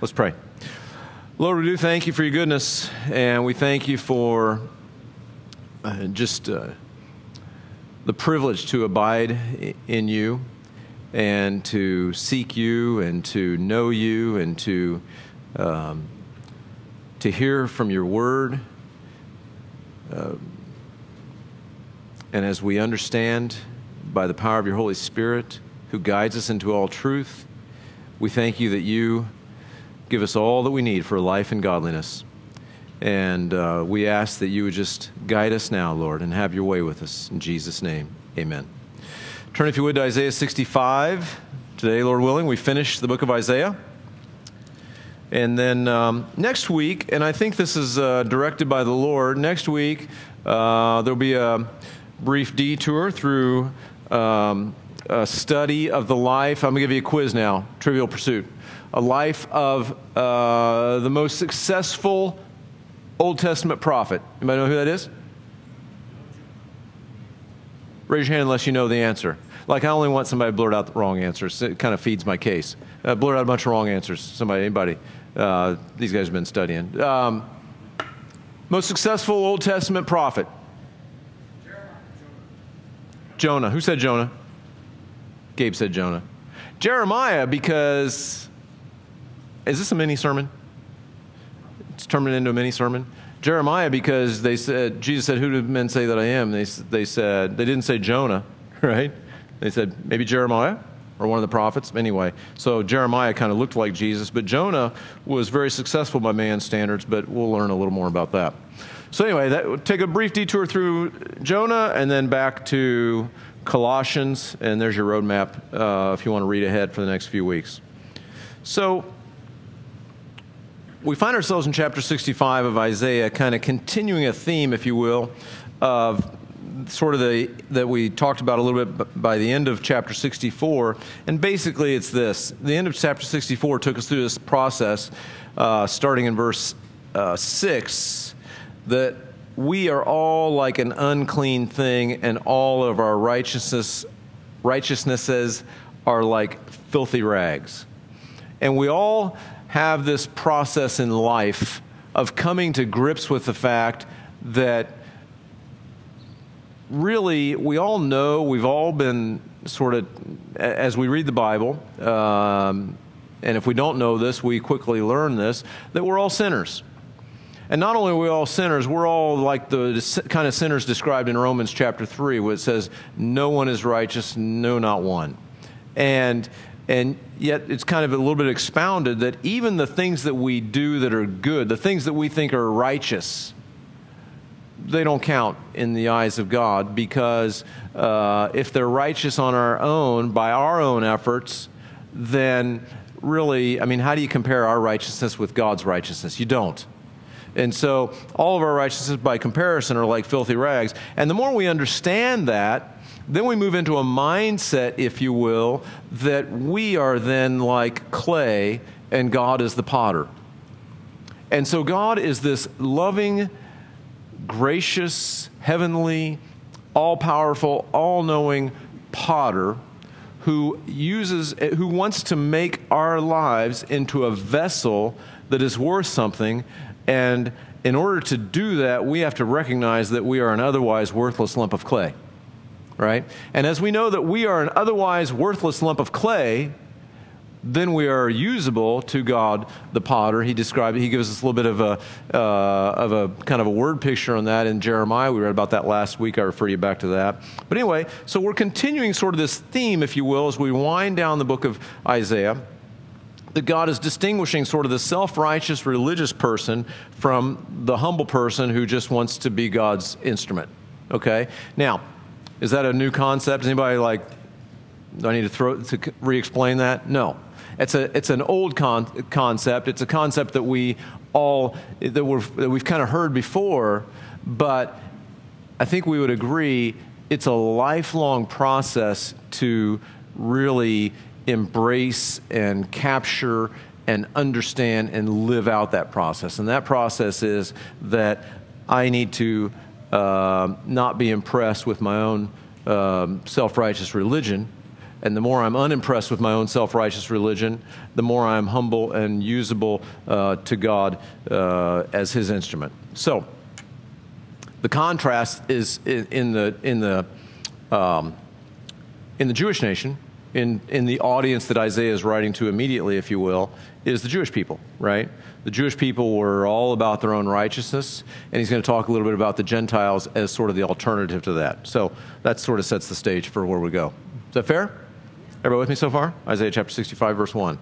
Let's pray. Lord, we do thank you for your goodness, and we thank you for uh, just uh, the privilege to abide in you and to seek you and to know you and to um, to hear from your word. Uh, and as we understand by the power of your Holy Spirit, who guides us into all truth, we thank you that you give us all that we need for life and godliness. And uh, we ask that you would just guide us now, Lord, and have your way with us. In Jesus' name, amen. Turn, if you would, to Isaiah 65. Today, Lord willing, we finish the book of Isaiah. And then um, next week, and I think this is uh, directed by the Lord, next week uh, there'll be a brief detour through um, a study of the life. I'm going to give you a quiz now, Trivial Pursuit. A life of uh, the most successful Old Testament prophet. Anybody know who that is? Raise your hand unless you know the answer. Like, I only want somebody to blurt out the wrong answers. It kind of feeds my case. Uh, blurt out a bunch of wrong answers. Somebody, anybody. Uh, these guys have been studying. Um, most successful Old Testament prophet? Jonah. Who said Jonah? Gabe said Jonah. Jeremiah, because. Is this a mini sermon? It's turned into a mini sermon. Jeremiah, because they said, Jesus said, Who do men say that I am? They, they said, they didn't say Jonah, right? They said, maybe Jeremiah or one of the prophets. Anyway, so Jeremiah kind of looked like Jesus, but Jonah was very successful by man's standards, but we'll learn a little more about that. So, anyway, that, take a brief detour through Jonah and then back to Colossians, and there's your roadmap uh, if you want to read ahead for the next few weeks. So, we find ourselves in chapter 65 of Isaiah, kind of continuing a theme, if you will, of sort of the that we talked about a little bit by the end of chapter 64 and basically it's this. The end of chapter 64 took us through this process uh, starting in verse uh, 6 that we are all like an unclean thing and all of our righteousness righteousnesses are like filthy rags. And we all have this process in life of coming to grips with the fact that really, we all know, we've all been sort of, as we read the Bible, um, and if we don't know this, we quickly learn this, that we're all sinners. And not only are we all sinners, we're all like the kind of sinners described in Romans chapter 3, where it says, No one is righteous, no, not one. And, and yet it's kind of a little bit expounded that even the things that we do that are good, the things that we think are righteous, they don't count in the eyes of God because uh, if they're righteous on our own, by our own efforts, then really, I mean, how do you compare our righteousness with God's righteousness? You don't. And so all of our righteousness by comparison are like filthy rags. And the more we understand that, then we move into a mindset, if you will, that we are then like clay and God is the potter. And so God is this loving, gracious, heavenly, all powerful, all knowing potter who uses who wants to make our lives into a vessel that is worth something and in order to do that we have to recognize that we are an otherwise worthless lump of clay right and as we know that we are an otherwise worthless lump of clay then we are usable to God the potter. He described he gives us a little bit of a uh, of a kind of a word picture on that in Jeremiah. We read about that last week. I refer you back to that. But anyway, so we're continuing sort of this theme, if you will, as we wind down the book of Isaiah. That God is distinguishing sort of the self righteous religious person from the humble person who just wants to be God's instrument. Okay? Now, is that a new concept? Anybody like, do I need to throw to re explain that? No. It's, a, it's an old con- concept. It's a concept that we all, that, we're, that we've kind of heard before, but I think we would agree it's a lifelong process to really embrace and capture and understand and live out that process. And that process is that I need to uh, not be impressed with my own um, self righteous religion And the more I'm unimpressed with my own self righteous religion, the more I'm humble and usable uh, to God uh, as His instrument. So, the contrast is in, in the, in, the, um, in the Jewish nation, in, in the audience that Isaiah is writing to immediately, if you will, is the Jewish people, right? The Jewish people were all about their own righteousness, and he's going to talk a little bit about the Gentiles as sort of the alternative to that. So that sort of sets the stage for where we go. Is that fair? Everybody with me so far? Isaiah chapter 65, verse 1.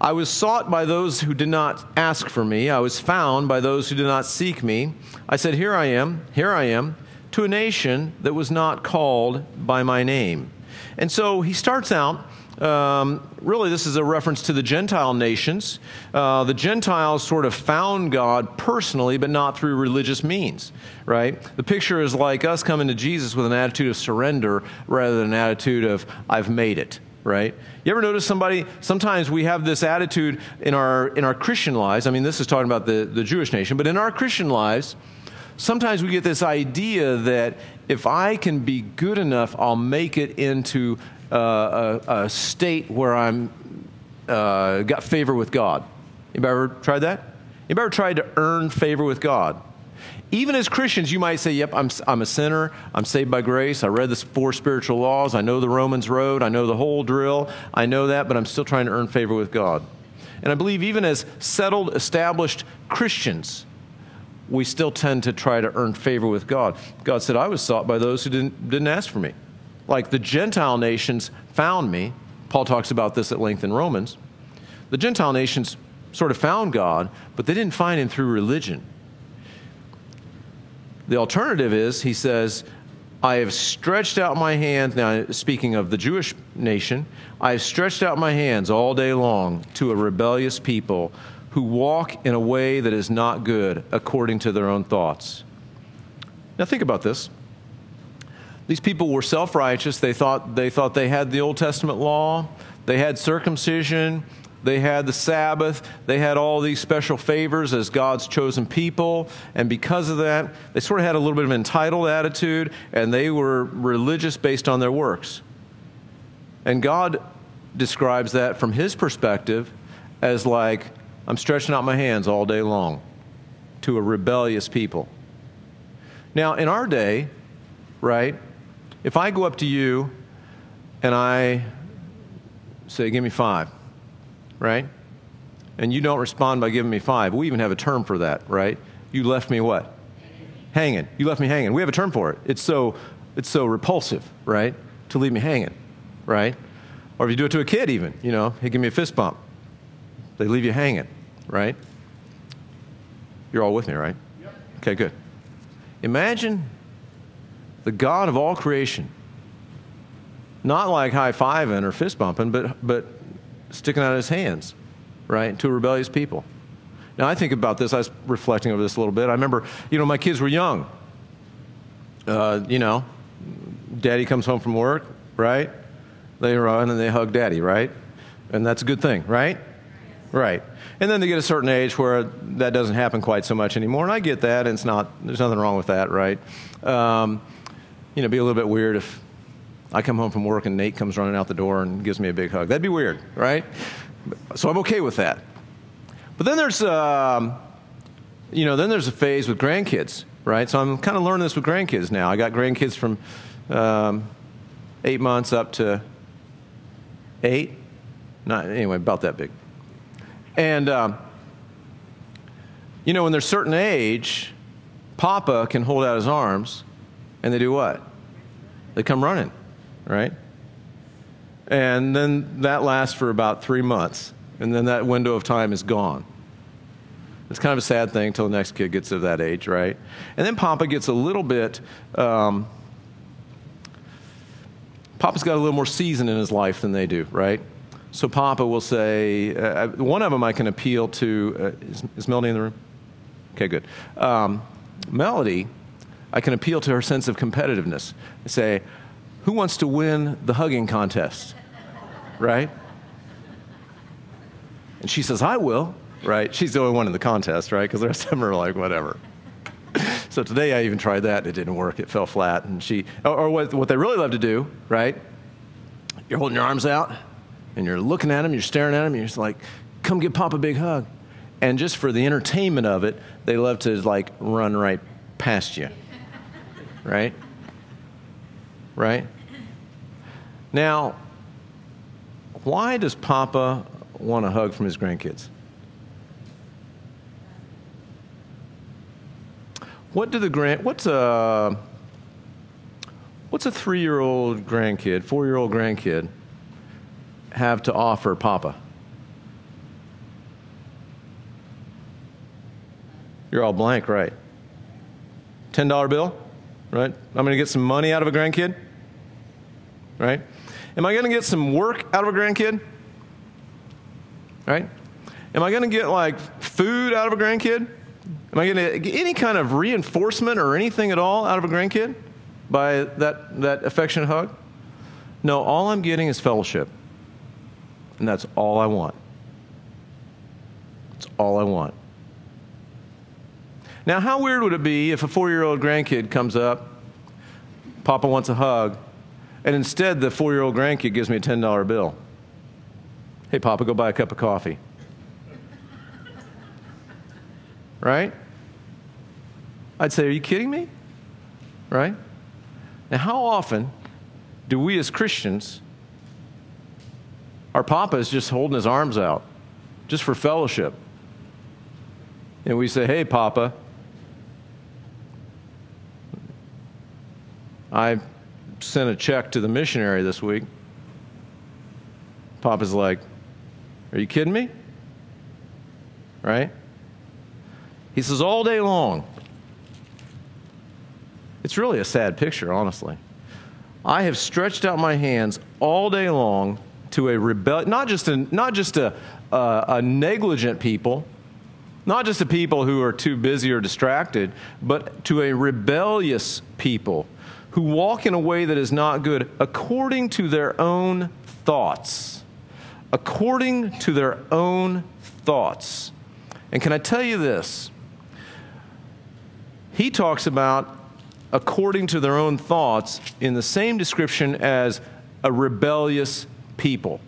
I was sought by those who did not ask for me. I was found by those who did not seek me. I said, Here I am, here I am, to a nation that was not called by my name. And so he starts out um, really, this is a reference to the Gentile nations. Uh, the Gentiles sort of found God personally, but not through religious means, right? The picture is like us coming to Jesus with an attitude of surrender rather than an attitude of, I've made it, right? You ever notice somebody, sometimes we have this attitude in our, in our Christian lives. I mean, this is talking about the, the Jewish nation, but in our Christian lives, sometimes we get this idea that if I can be good enough, I'll make it into uh, a, a, state where I'm uh, got favor with God. Anybody ever tried that? Anybody ever tried to earn favor with God? Even as Christians, you might say, Yep, I'm, I'm a sinner. I'm saved by grace. I read the four spiritual laws. I know the Romans road. I know the whole drill. I know that, but I'm still trying to earn favor with God. And I believe even as settled, established Christians, we still tend to try to earn favor with God. God said, I was sought by those who didn't, didn't ask for me like the Gentile nations found me. Paul talks about this at length in Romans. The Gentile nations sort of found God, but they didn't find him through religion. The alternative is, he says, I have stretched out my hands, now speaking of the Jewish nation, I have stretched out my hands all day long to a rebellious people who walk in a way that is not good according to their own thoughts. Now, think about this. These people were self righteous. They thought, they thought they had the Old Testament law, they had circumcision, they had the Sabbath, they had all these special favors as God's chosen people. And because of that, they sort of had a little bit of an entitled attitude, and they were religious based on their works. And God describes that from his perspective as like, I'm stretching out my hands all day long to a rebellious people. Now, in our day, right, if I go up to you and I say, give me five, right? And you don't respond by giving me five, we even have a term for that, right? You left me what? Hanging. You left me hanging. We have a term for it. It's so, it's so repulsive, right? To leave me hanging, right? Or if you do it to a kid, even, you know, hey, give me a fist bump. They leave you hanging, right? You're all with me, right? Yep. Okay, good. Imagine the God of all creation. Not like high fiving or fist bumping, but, but sticking out his hands, right, to a rebellious people. Now, I think about this, I was reflecting over this a little bit. I remember, you know, my kids were young. Uh, you know, daddy comes home from work, right? They run and they hug daddy, right? And that's a good thing, right? Right. And then they get a certain age where that doesn't happen quite so much anymore. And I get that, and it's not, there's nothing wrong with that, right? Um, you know, be a little bit weird if I come home from work and Nate comes running out the door and gives me a big hug. That'd be weird, right? So I'm okay with that. But then there's, um, you know, then there's a phase with grandkids, right? So I'm kind of learning this with grandkids now. I got grandkids from um, eight months up to eight, not anyway, about that big. And um, you know, when they're certain age, Papa can hold out his arms and they do what? They come running, right? And then that lasts for about three months, and then that window of time is gone. It's kind of a sad thing until the next kid gets to that age, right? And then Papa gets a little bit. Um, Papa's got a little more season in his life than they do, right? So Papa will say, uh, one of them I can appeal to. Uh, is, is, Melody in the room? Okay, good. Um, Melody I can appeal to her sense of competitiveness. I say, Who wants to win the hugging contest? Right? And she says, I will. Right? She's the only one in the contest, right? Because the rest of them are like, whatever. so today I even tried that. It didn't work. It fell flat. And she, or, what, what they really love to do, right, You're holding your arms out and you're looking at him, you're staring at him, you're just like, come give Pop a big hug. And just for the entertainment of it, they love to like run right past you. Right? Right? Now, why does Papa want a hug from his grandkids? What do the grand what's a what's a three year old grandkid, four year old grandkid have to offer Papa? You're all blank, right? $10 bill, right? I'm going to get some money out of a grandkid, right? Am I going to get some work out of a grandkid? Right? Am I going to get like food out of a grandkid? Am I going to get any kind of reinforcement or anything at all out of a grandkid by that, that affectionate hug? No, all I'm getting is fellowship. And that's all I want. That's all I want. Now, how weird would it be if a four year old grandkid comes up, Papa wants a hug, and instead the four year old grandkid gives me a $10 bill? Hey, Papa, go buy a cup of coffee. right? I'd say, Are you kidding me? Right? Now, how often do we as Christians, our Papa is just holding his arms out just for fellowship? And we say, Hey, Papa, I sent a check to the missionary this week. Papa's like, Are you kidding me? Right? He says, All day long. It's really a sad picture, honestly. I have stretched out my hands all day long to a rebel, not just a, not just a, a negligent people, not just a people who are too busy or distracted, but to a rebellious people who walk in a way that is not good according to their own thoughts. According to their own thoughts. And can I tell you this? He talks about according to their own thoughts in the same description as a rebellious people.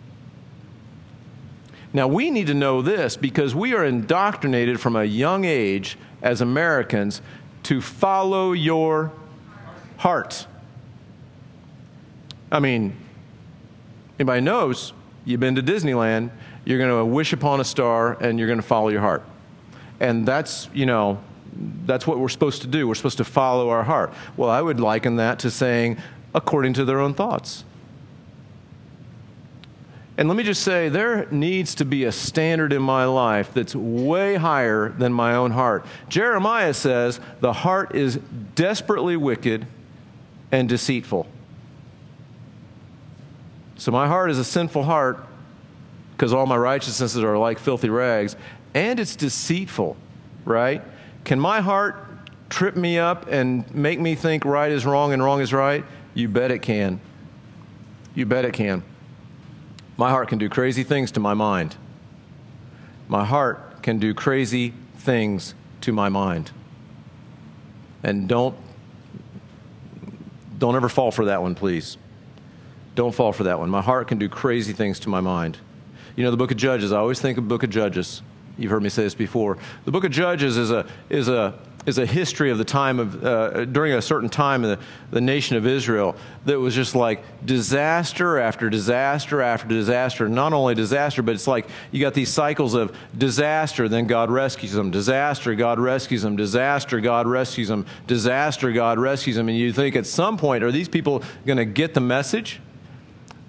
Now, we need to know this because we are indoctrinated from a young age as Americans to follow your heart. I mean, anybody knows you've been to Disneyland, you're going to wish upon a star and you're going to follow your heart. And that's, you know, that's what we're supposed to do. We're supposed to follow our heart. Well, I would liken that to saying, according to their own thoughts. And let me just say, there needs to be a standard in my life that's way higher than my own heart. Jeremiah says, the heart is desperately wicked and deceitful. So my heart is a sinful heart because all my righteousnesses are like filthy rags, and it's deceitful, right? Can my heart trip me up and make me think right is wrong and wrong is right? You bet it can. You bet it can. My heart can do crazy things to my mind. My heart can do crazy things to my mind. And don't don't ever fall for that one, please. Don't fall for that one. My heart can do crazy things to my mind. You know, the book of Judges, I always think of book of Judges. You've heard me say this before. The book of Judges is a, is a, is a history of the time of, uh, during a certain time in the, the nation of Israel that was just like disaster after disaster after disaster. Not only disaster, but it's like you got these cycles of disaster, then God rescues them, disaster, God rescues them, disaster, God rescues them, disaster, God rescues them. And you think at some point, are these people going to get the message?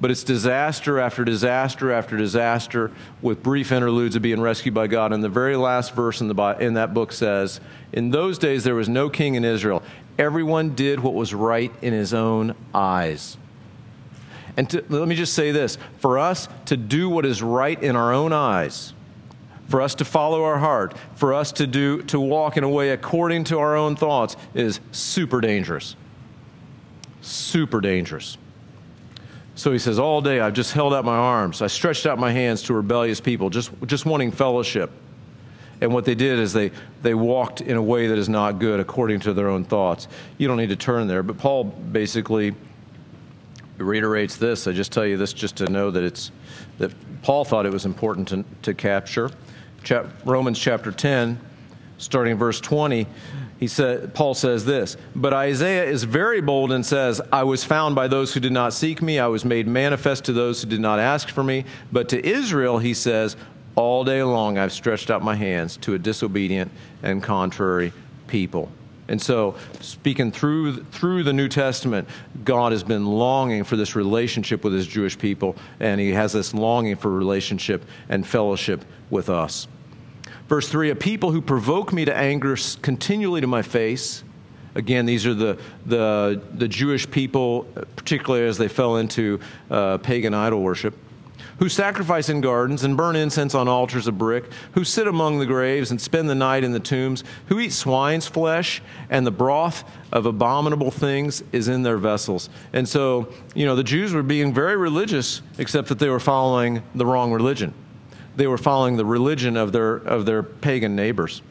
But it's disaster after disaster after disaster with brief interludes of being rescued by God. And the very last verse in, the, in that book says, In those days there was no king in Israel. Everyone did what was right in his own eyes. And to, let me just say this for us to do what is right in our own eyes, for us to follow our heart, for us to, do, to walk in a way according to our own thoughts is super dangerous. Super dangerous. So he says, All day I've just held out my arms. I stretched out my hands to rebellious people, just, just wanting fellowship. And what they did is they, they walked in a way that is not good according to their own thoughts. You don't need to turn there, but Paul basically reiterates this. I just tell you this just to know that it's that Paul thought it was important to, to capture. Chap, Romans chapter 10, starting verse 20, he said, Paul says this, but Isaiah is very bold and says, I was found by those who did not seek me. I was made manifest to those who did not ask for me. But to Israel, he says, all day long I've stretched out my hands to a disobedient and contrary people. And so, speaking through, through the New Testament, God has been longing for this relationship with his Jewish people, and he has this longing for relationship and fellowship with us. Verse 3 A people who provoke me to anger continually to my face. Again, these are the, the, the Jewish people, particularly as they fell into uh, pagan idol worship who sacrifice in gardens and burn incense on altars of brick, who sit among the graves and spend the night in the tombs, who eat swine's flesh, and the broth of abominable things is in their vessels. And so, you know, the Jews were being very religious, except that they were following the wrong religion. They were following the religion of their, of their pagan neighbors.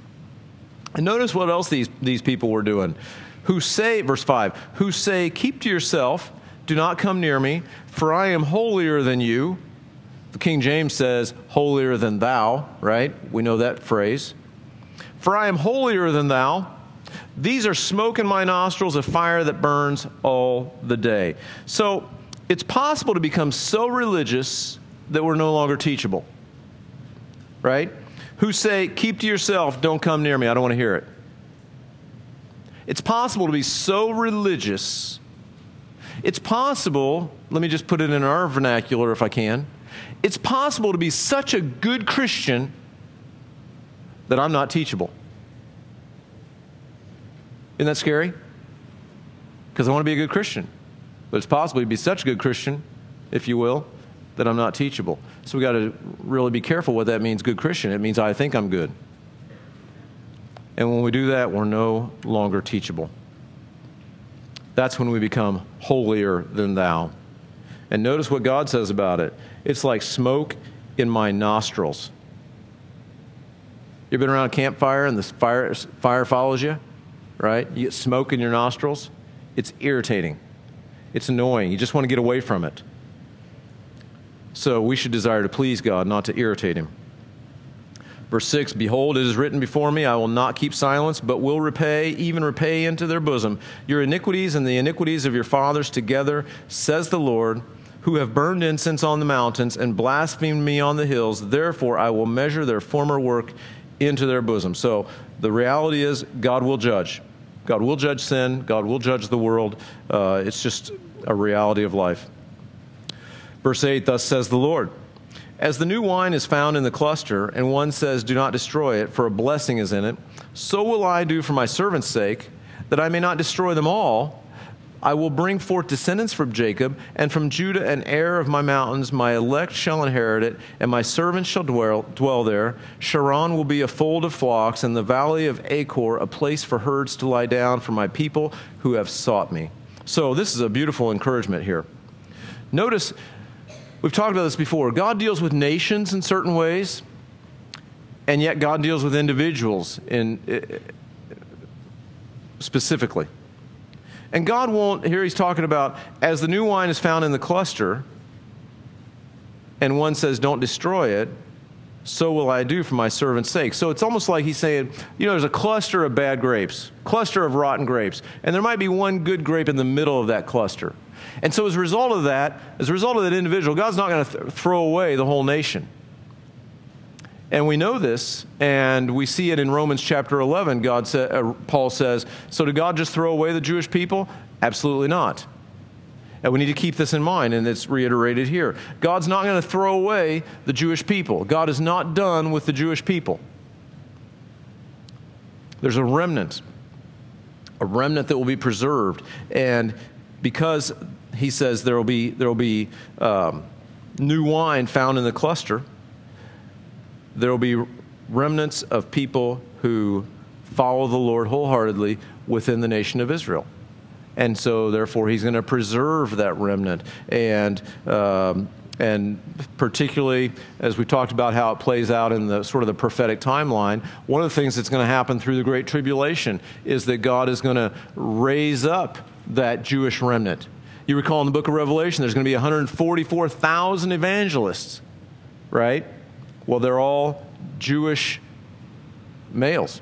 And notice what else these, these people were doing. Who say, verse 5, who say, Keep to yourself, do not come near me, for I am holier than you. The King James says, holier than thou, right? We know that phrase. For I am holier than thou. These are smoke in my nostrils, a fire that burns all the day. So it's possible to become so religious that we're no longer teachable, right? Who say, keep to yourself, don't come near me, I don't want to hear it. It's possible to be so religious. It's possible, let me just put it in our vernacular if I can it's possible to be such a good Christian that I'm not teachable. Isn't that scary? Because I want to be a good Christian. But it's possible to be such a good Christian, if you will, that I'm not teachable. So we got to really be careful what that means, good Christian. It means I think I'm good. And when we do that, we're no longer teachable. That's when we become holier than thou. And notice what God says about it. It's like smoke in my nostrils. You've been around a campfire and the fire, fire follows you? Right? You get smoke in your nostrils. It's irritating. It's annoying. You just want to get away from it. So we should desire to please God, not to irritate Him. Verse 6 Behold, it is written before me, I will not keep silence, but will repay, even repay into their bosom, your iniquities and the iniquities of your fathers together, says the Lord who have burned incense on the mountains and blasphemed me on the hills. Therefore, I will measure their former work into their bosom. So the reality is, God will judge. God will judge sin. God will judge the world. Uh, it's just a reality of life. Verse 8 Thus says the Lord As the new wine is found in the cluster, and one says, Do not destroy it, for a blessing is in it, so will I do for my servant's sake, that I may not destroy them all. I will bring forth descendants from Jacob, and from Judah an heir of my mountains. My elect shall inherit it, and my servants shall dwell, dwell there. Sharon will be a fold of flocks, and the valley of Achor a place for herds to lie down for my people who have sought me. So, this is a beautiful encouragement here. Notice, we've talked about this before. God deals with nations in certain ways, and yet God deals with individuals in, eh, specifically. And God won't, here he's talking about, as the new wine is found in the cluster, and one says, Don't destroy it, so will I do for my servant's sake. So it's almost like he's saying, you know, there's a cluster of bad grapes, cluster of rotten grapes, and there might be one good grape in the middle of that cluster. And so as a result of that, as a result of that individual, God's not going to th- throw away the whole nation. And we know this, and we see it in Romans chapter 11. God sa- uh, Paul says, So did God just throw away the Jewish people? Absolutely not. And we need to keep this in mind, and it's reiterated here. God's not going to throw away the Jewish people. God is not done with the Jewish people. There's a remnant, a remnant that will be preserved. And because he says there will be, there will be um, new wine found in the cluster, there will be remnants of people who follow the Lord wholeheartedly within the nation of Israel. And so, therefore, he's going to preserve that remnant. And, um, and particularly as we talked about how it plays out in the sort of the prophetic timeline, one of the things that's going to happen through the Great Tribulation is that God is going to raise up that Jewish remnant You recall in the book of Revelation, there's going to be 144,000 evangelists, right? Well, they're all Jewish males.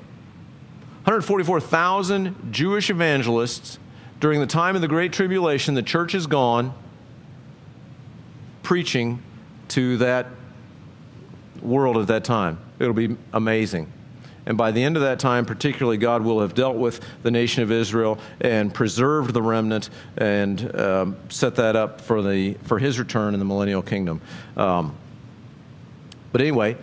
144,000 Jewish evangelists during the time of the Great Tribulation. The church is gone preaching to that world at that time. It'll be amazing. And by the end of that time, particularly, God will have dealt with the nation of Israel and preserved the remnant and um, set that up for, the, for his return in the millennial kingdom. Um, but anyway,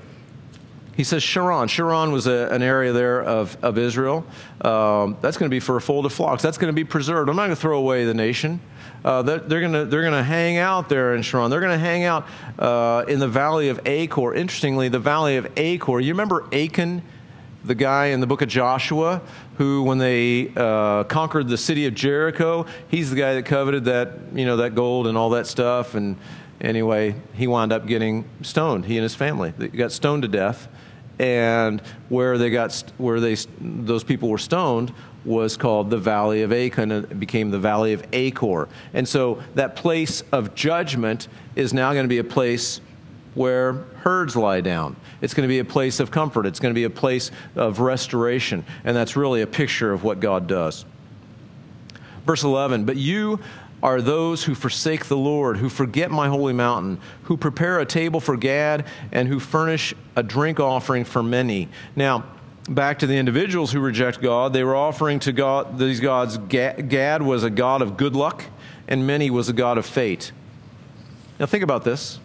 he says Sharon. Sharon was a, an area there of, of Israel. Um, that's going to be for a fold of flocks. That's going to be preserved. I'm not going to throw away the nation. Uh, they're, going to they're going to hang out there in Sharon. They're going to hang out uh, in the valley of Achor. Interestingly, the valley of Achor. You remember Achan, the guy in the book of Joshua, who when they uh, conquered the city of Jericho, he's the guy that coveted that you know that gold and all that stuff. And anyway, he wound up getting stoned. He and his family they got stoned to death. And where they got where they those people were stoned was called the Valley of Achan and became the Valley of Achor. And so that place of judgment is now going to be a place where herds lie down. It's going to be a place of comfort. It's going to be a place of restoration. And that's really a picture of what God does. Verse 11, but you are those who forsake the Lord, who forget my holy mountain, who prepare a table for Gad, and who furnish a drink offering for Meni. Now, back to the individuals who reject God, they were offering to God these gods. Gad was a god of good luck, and Meni was a god of fate. Now think about this.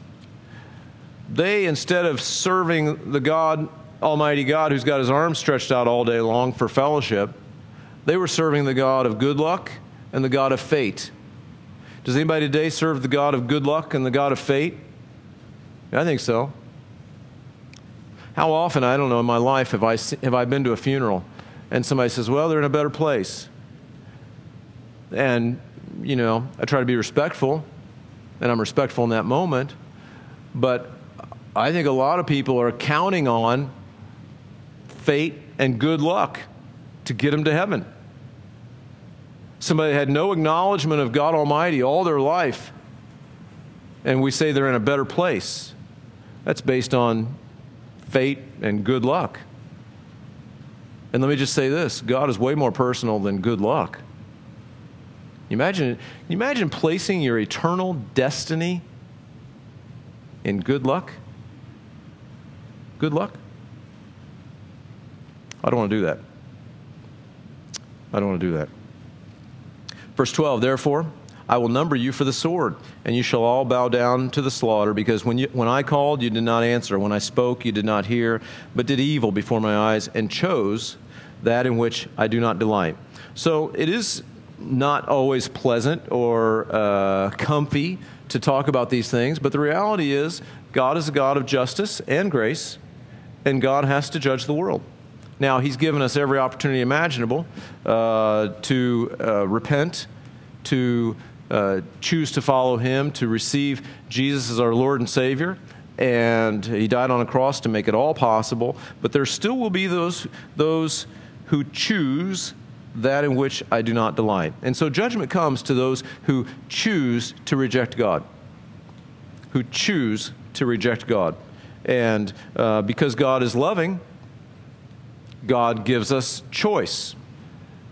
They, instead of serving the God, Almighty God, who's got his arms stretched out all day long for fellowship, they were serving the God of good luck and the God of fate. Does anybody today serve the God of good luck and the God of fate? I think so. How often, I don't know, in my life have I, have I been to a funeral and somebody says, well, they're in a better place. And, you know, I try to be respectful, and I'm respectful in that moment. But I think a lot of people are counting on fate and good luck to get them to heaven. Somebody had no acknowledgement of God Almighty all their life, and we say they're in a better place. That's based on fate and good luck. And let me just say this God is way more personal than good luck. You imagine, imagine placing your eternal destiny in good luck? Good luck? I don't want to do that. I don't want to do that. Verse 12, therefore, I will number you for the sword, and you shall all bow down to the slaughter, because when, you, when I called, you did not answer. When I spoke, you did not hear, but did evil before my eyes, and chose that in which I do not delight. So it is not always pleasant or uh, comfy to talk about these things, but the reality is God is a God of justice and grace, and God has to judge the world. Now, He's given us every opportunity imaginable uh, to uh, repent, to uh, choose to follow him, to receive Jesus as our Lord and Savior. And he died on a cross to make it all possible. But there still will be those, those who choose that in which I do not delight. And so judgment comes to those who choose to reject God, who choose to reject God. And uh, because God is loving, God gives us choice.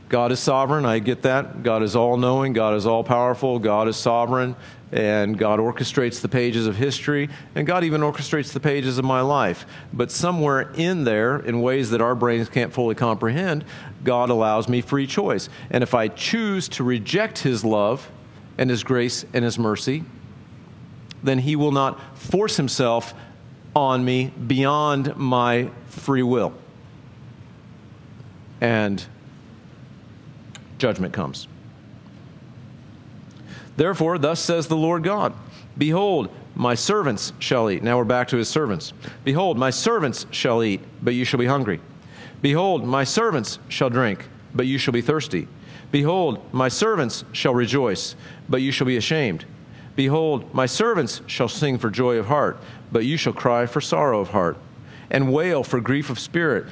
God is sovereign. I get that. God is all knowing. God is all powerful. God is sovereign. And God orchestrates the pages of history. And God even orchestrates the pages of my life. But somewhere in there, in ways that our brains can't fully comprehend, God allows me free choice. And if I choose to reject His love and His grace and His mercy, then He will not force Himself on me beyond my free will. And judgment comes. Therefore, thus says the Lord God Behold, my servants shall eat. Now we're back to his servants. Behold, my servants shall eat, but you shall be hungry. Behold, my servants shall drink, but you shall be thirsty. Behold, my servants shall rejoice, but you shall be ashamed. Behold, my servants shall sing for joy of heart, but you shall cry for sorrow of heart, and wail for grief of spirit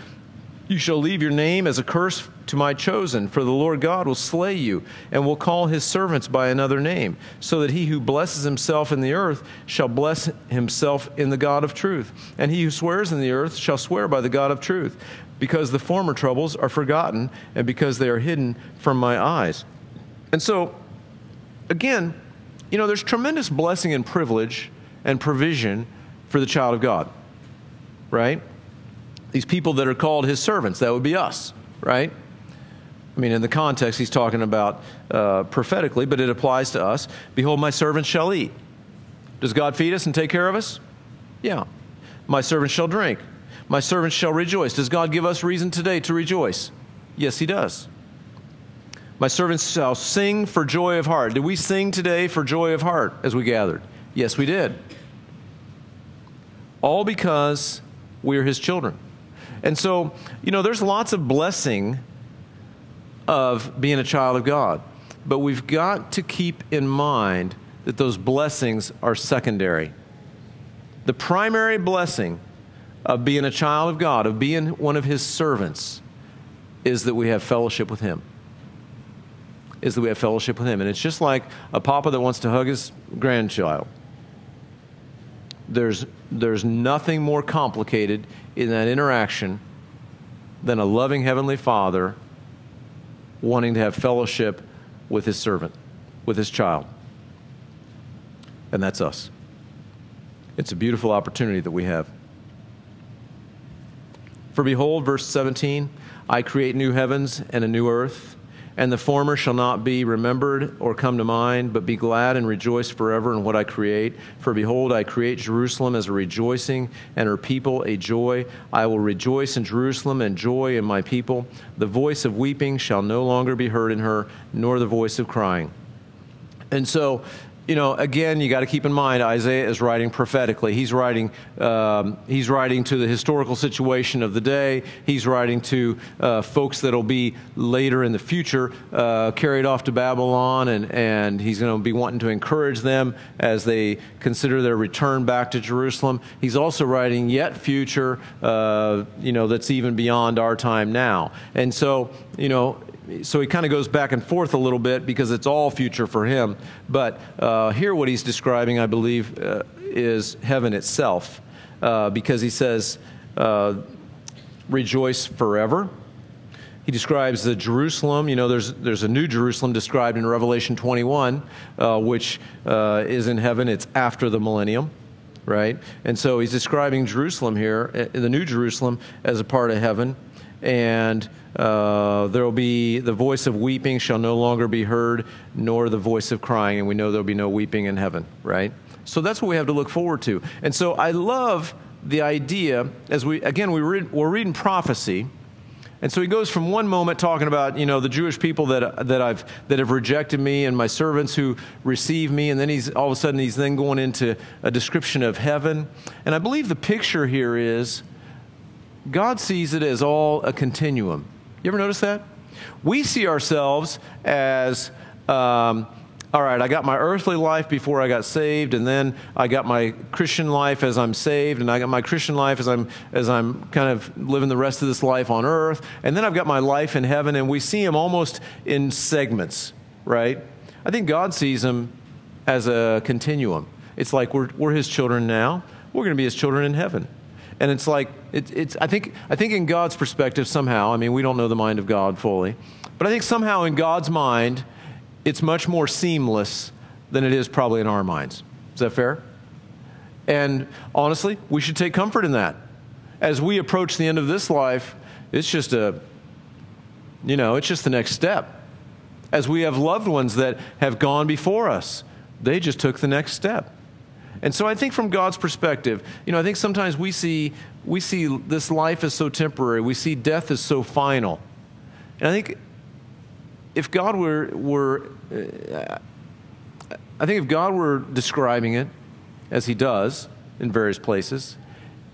You shall leave your name as a curse to my chosen, for the Lord God will slay you, and will call his servants by another name, so that he who blesses himself in the earth shall bless himself in the God of truth. And he who swears in the earth shall swear by the God of truth, because the former troubles are forgotten, and because they are hidden from my eyes. And so, again, you know, there's tremendous blessing and privilege and provision for the child of God, right? these people that are called his servants. That would be us, right? I mean, in the context, he's talking about uh, prophetically, but it applies to us. Behold, my servants shall eat. Does God feed us and take care of us? Yeah. My servants shall drink. My servants shall rejoice. Does God give us reason today to rejoice? Yes, he does. My servants shall sing for joy of heart. Did we sing today for joy of heart as we gathered? Yes, we did. All because we are his children. And so, you know, there's lots of blessing of being a child of God. But we've got to keep in mind that those blessings are secondary. The primary blessing of being a child of God, of being one of His servants, is that we have fellowship with Him. Is that we have fellowship with Him. And it's just like a papa that wants to hug his grandchild. There's, there's nothing more complicated in that interaction than a loving Heavenly Father wanting to have fellowship with His servant, with His child. And that's us. It's a beautiful opportunity that we have. For behold, verse 17, I create new heavens and a new earth and the former shall not be remembered or come to mind, but be glad and rejoice forever in what I create. For behold, I create Jerusalem as a rejoicing, and her people a joy. I will rejoice in Jerusalem and joy in my people. The voice of weeping shall no longer be heard in her, nor the voice of crying. And so, you know, again, you got to keep in mind Isaiah is writing prophetically. He's writing, um, he's writing to the historical situation of the day. He's writing to uh, folks that'll be later in the future uh, carried off to Babylon, and, and he's going to be wanting to encourage them as they consider their return back to Jerusalem. He's also writing yet future, uh, you know, that's even beyond our time now. And so, you know, so he kind of goes back and forth a little bit because it's all future for him. But uh, here, what he's describing, I believe, uh, is heaven itself, uh, because he says, uh, "Rejoice forever." He describes the Jerusalem. You know, there's there's a new Jerusalem described in Revelation 21, uh, which uh, is in heaven. It's after the millennium right? And so he's describing Jerusalem here, the New Jerusalem, as a part of heaven. And uh, there will be the voice of weeping shall no longer be heard, nor the voice of crying, and we know there'll be no weeping in heaven, right? So that's what we have to look forward to. And so I love the idea as we again we read, we're reading prophecy, and so he goes from one moment talking about you know the Jewish people that that I've that have rejected me and my servants who receive me, and then he's all of a sudden he's then going into a description of heaven, and I believe the picture here is God sees it as all a continuum. You ever notice that? We see ourselves as, um, all right, I got my earthly life before I got saved, and then I got my Christian life as I'm saved, and I got my Christian life as I'm as I'm kind of living the rest of this life on earth, and then I've got my life in heaven, and we see them almost in segments, right? I think God sees them as a continuum. It's like we're we're His children now. We're going to be His children in heaven. And it's like, it, it's, I, think, I think in God's perspective, somehow, I mean, we don't know the mind of God fully, but I think somehow in God's mind, it's much more seamless than it is probably in our minds. Is that fair? And honestly, we should take comfort in that. As we approach the end of this life, it's just a, you know, it's just the next step. As we have loved ones that have gone before us, they just took the next step. And so I think from God's perspective, you know, I think sometimes we see we see this life as so temporary. We see death as so final. And I think if God were were uh, I think if God were describing it as he does in various places,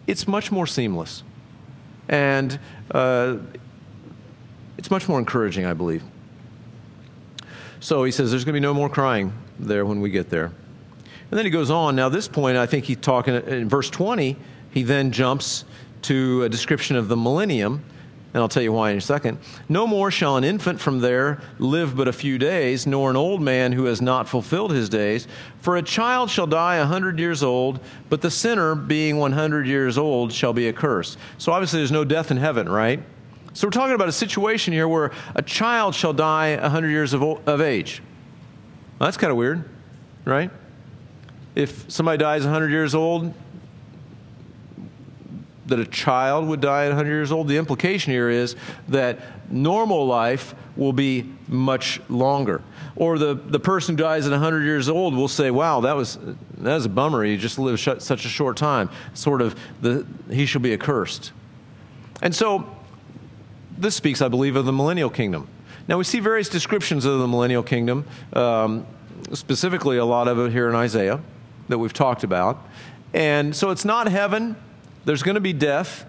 it's much more seamless. And uh, it's much more encouraging, I believe. So he says there's going to be no more crying there when we get there. And then he goes on. Now, this point, I think he's talking in verse 20, he then jumps to a description of the millennium. and I'll tell you why in a second. No more shall an infant from there live but a few days, nor an old man who has not fulfilled his days. For a child shall die a hundred years old, but the sinner, being 100 years old, shall be accursed. So obviously, there's no death in heaven, right? So we're talking about a situation here where a child shall die a 100 years of, of age. Well, that's kind of weird, right? If somebody dies 100 years old, that a child would die at 100 years old. The implication here is that normal life will be much longer. Or the, the person who dies at 100 years old will say, wow, that was, that was a bummer. He just lived sh- such a short time. Sort of, the, he shall be accursed. And so, this speaks, I believe, of the millennial kingdom. Now, we see various descriptions of the millennial kingdom, um, specifically a lot of it here in Isaiah that we've talked about. And so, it's not heaven there's going to be death,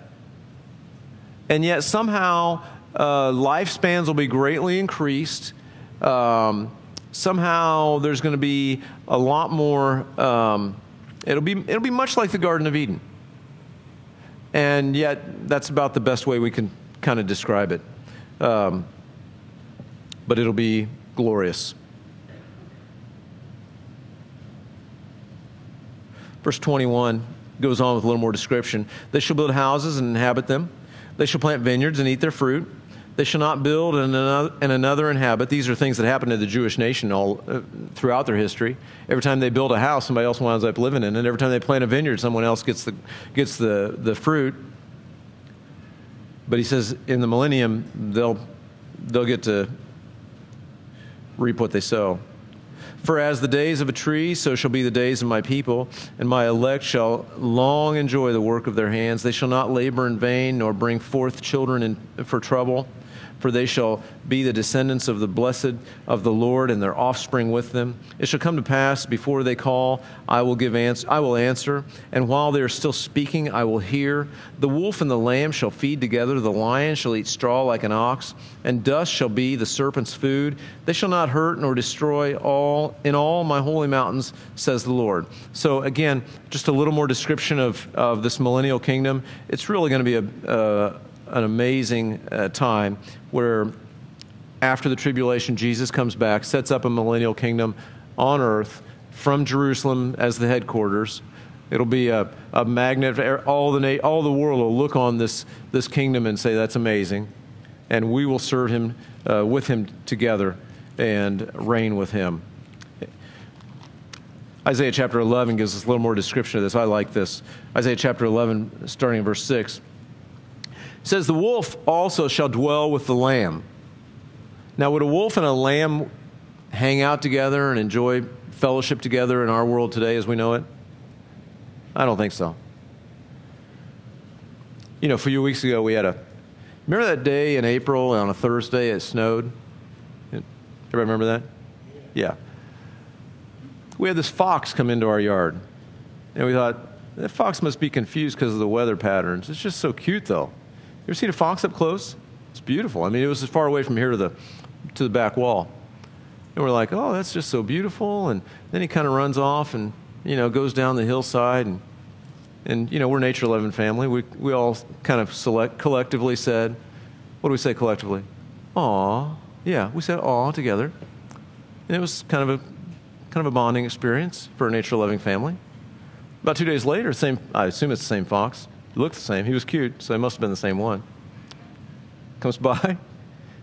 and yet somehow uh, lifespans will be greatly increased. Um, somehow there's going to be a lot more. Um, it'll be it'll be much like the Garden of Eden, and yet that's about the best way we can kind of describe it. Um, but it'll be glorious. Verse 21 goes on with a little more description. They shall build houses and inhabit them. They shall plant vineyards and eat their fruit. They shall not build and another, and another inhabit. These are things that happen to the Jewish nation all uh, throughout their history. Every time they build a house, somebody else winds up living in it. Every time they plant a vineyard, someone else gets the gets the, the fruit. But he says in the millennium, they'll they'll get to reap what they sow. For as the days of a tree, so shall be the days of my people, and my elect shall long enjoy the work of their hands. They shall not labor in vain, nor bring forth children in, for trouble for they shall be the descendants of the blessed of the Lord and their offspring with them. It shall come to pass before they call, I will give answer, I will answer, and while they are still speaking, I will hear. The wolf and the lamb shall feed together, the lion shall eat straw like an ox, and dust shall be the serpent's food. They shall not hurt nor destroy all in all my holy mountains, says the Lord. So again, just a little more description of, of this millennial kingdom. It's really going to be a, uh, an amazing uh, time where after the tribulation, Jesus comes back, sets up a millennial kingdom on earth from Jerusalem as the headquarters. It'll be a, a magnet. All the, all the world will look on this, this kingdom and say, that's amazing. And we will serve him uh, with him together and reign with him. Isaiah chapter 11 gives us a little more description of this. I like this. Isaiah chapter 11, starting in verse 6 says, The wolf also shall dwell with the lamb. Now, would a wolf and a lamb hang out together and enjoy fellowship together in our world today as we know it? I don't think so. You know, a few weeks ago, we had a. Remember that day in April on a Thursday it snowed? Everybody remember that? Yeah. We had this fox come into our yard. And we thought, that fox must be confused because of the weather patterns. It's just so cute, though ever seen a fox up close? It's beautiful. I mean, it was as far away from here to the, to the back wall. And we're like, oh, that's just so beautiful. And then he kind of runs off and, you know, goes down the hillside. And, and you know, we're Nature Loving family. We, we all kind of select, collectively said, what do we say collectively? Aw. Yeah, we said aw together. And it was kind of a, kind of a bonding experience for a Nature Loving family. About two days later, same, I assume it's the same fox, looked the same. He was cute, so it must have been the same one. Comes by,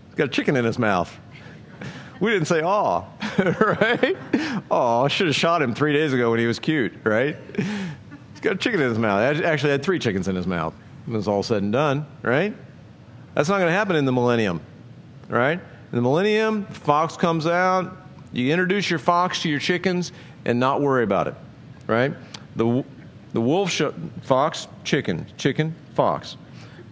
he's got a chicken in his mouth. We didn't say aw, right? Oh, I should have shot him three days ago when he was cute, right? He's got a chicken in his mouth. I actually, had three chickens in his mouth. It was all said and done, right? That's not going to happen in the millennium, right? In the millennium, fox comes out. You introduce your fox to your chickens and not worry about it, right? The the wolf shall, fox, chicken, chicken, fox.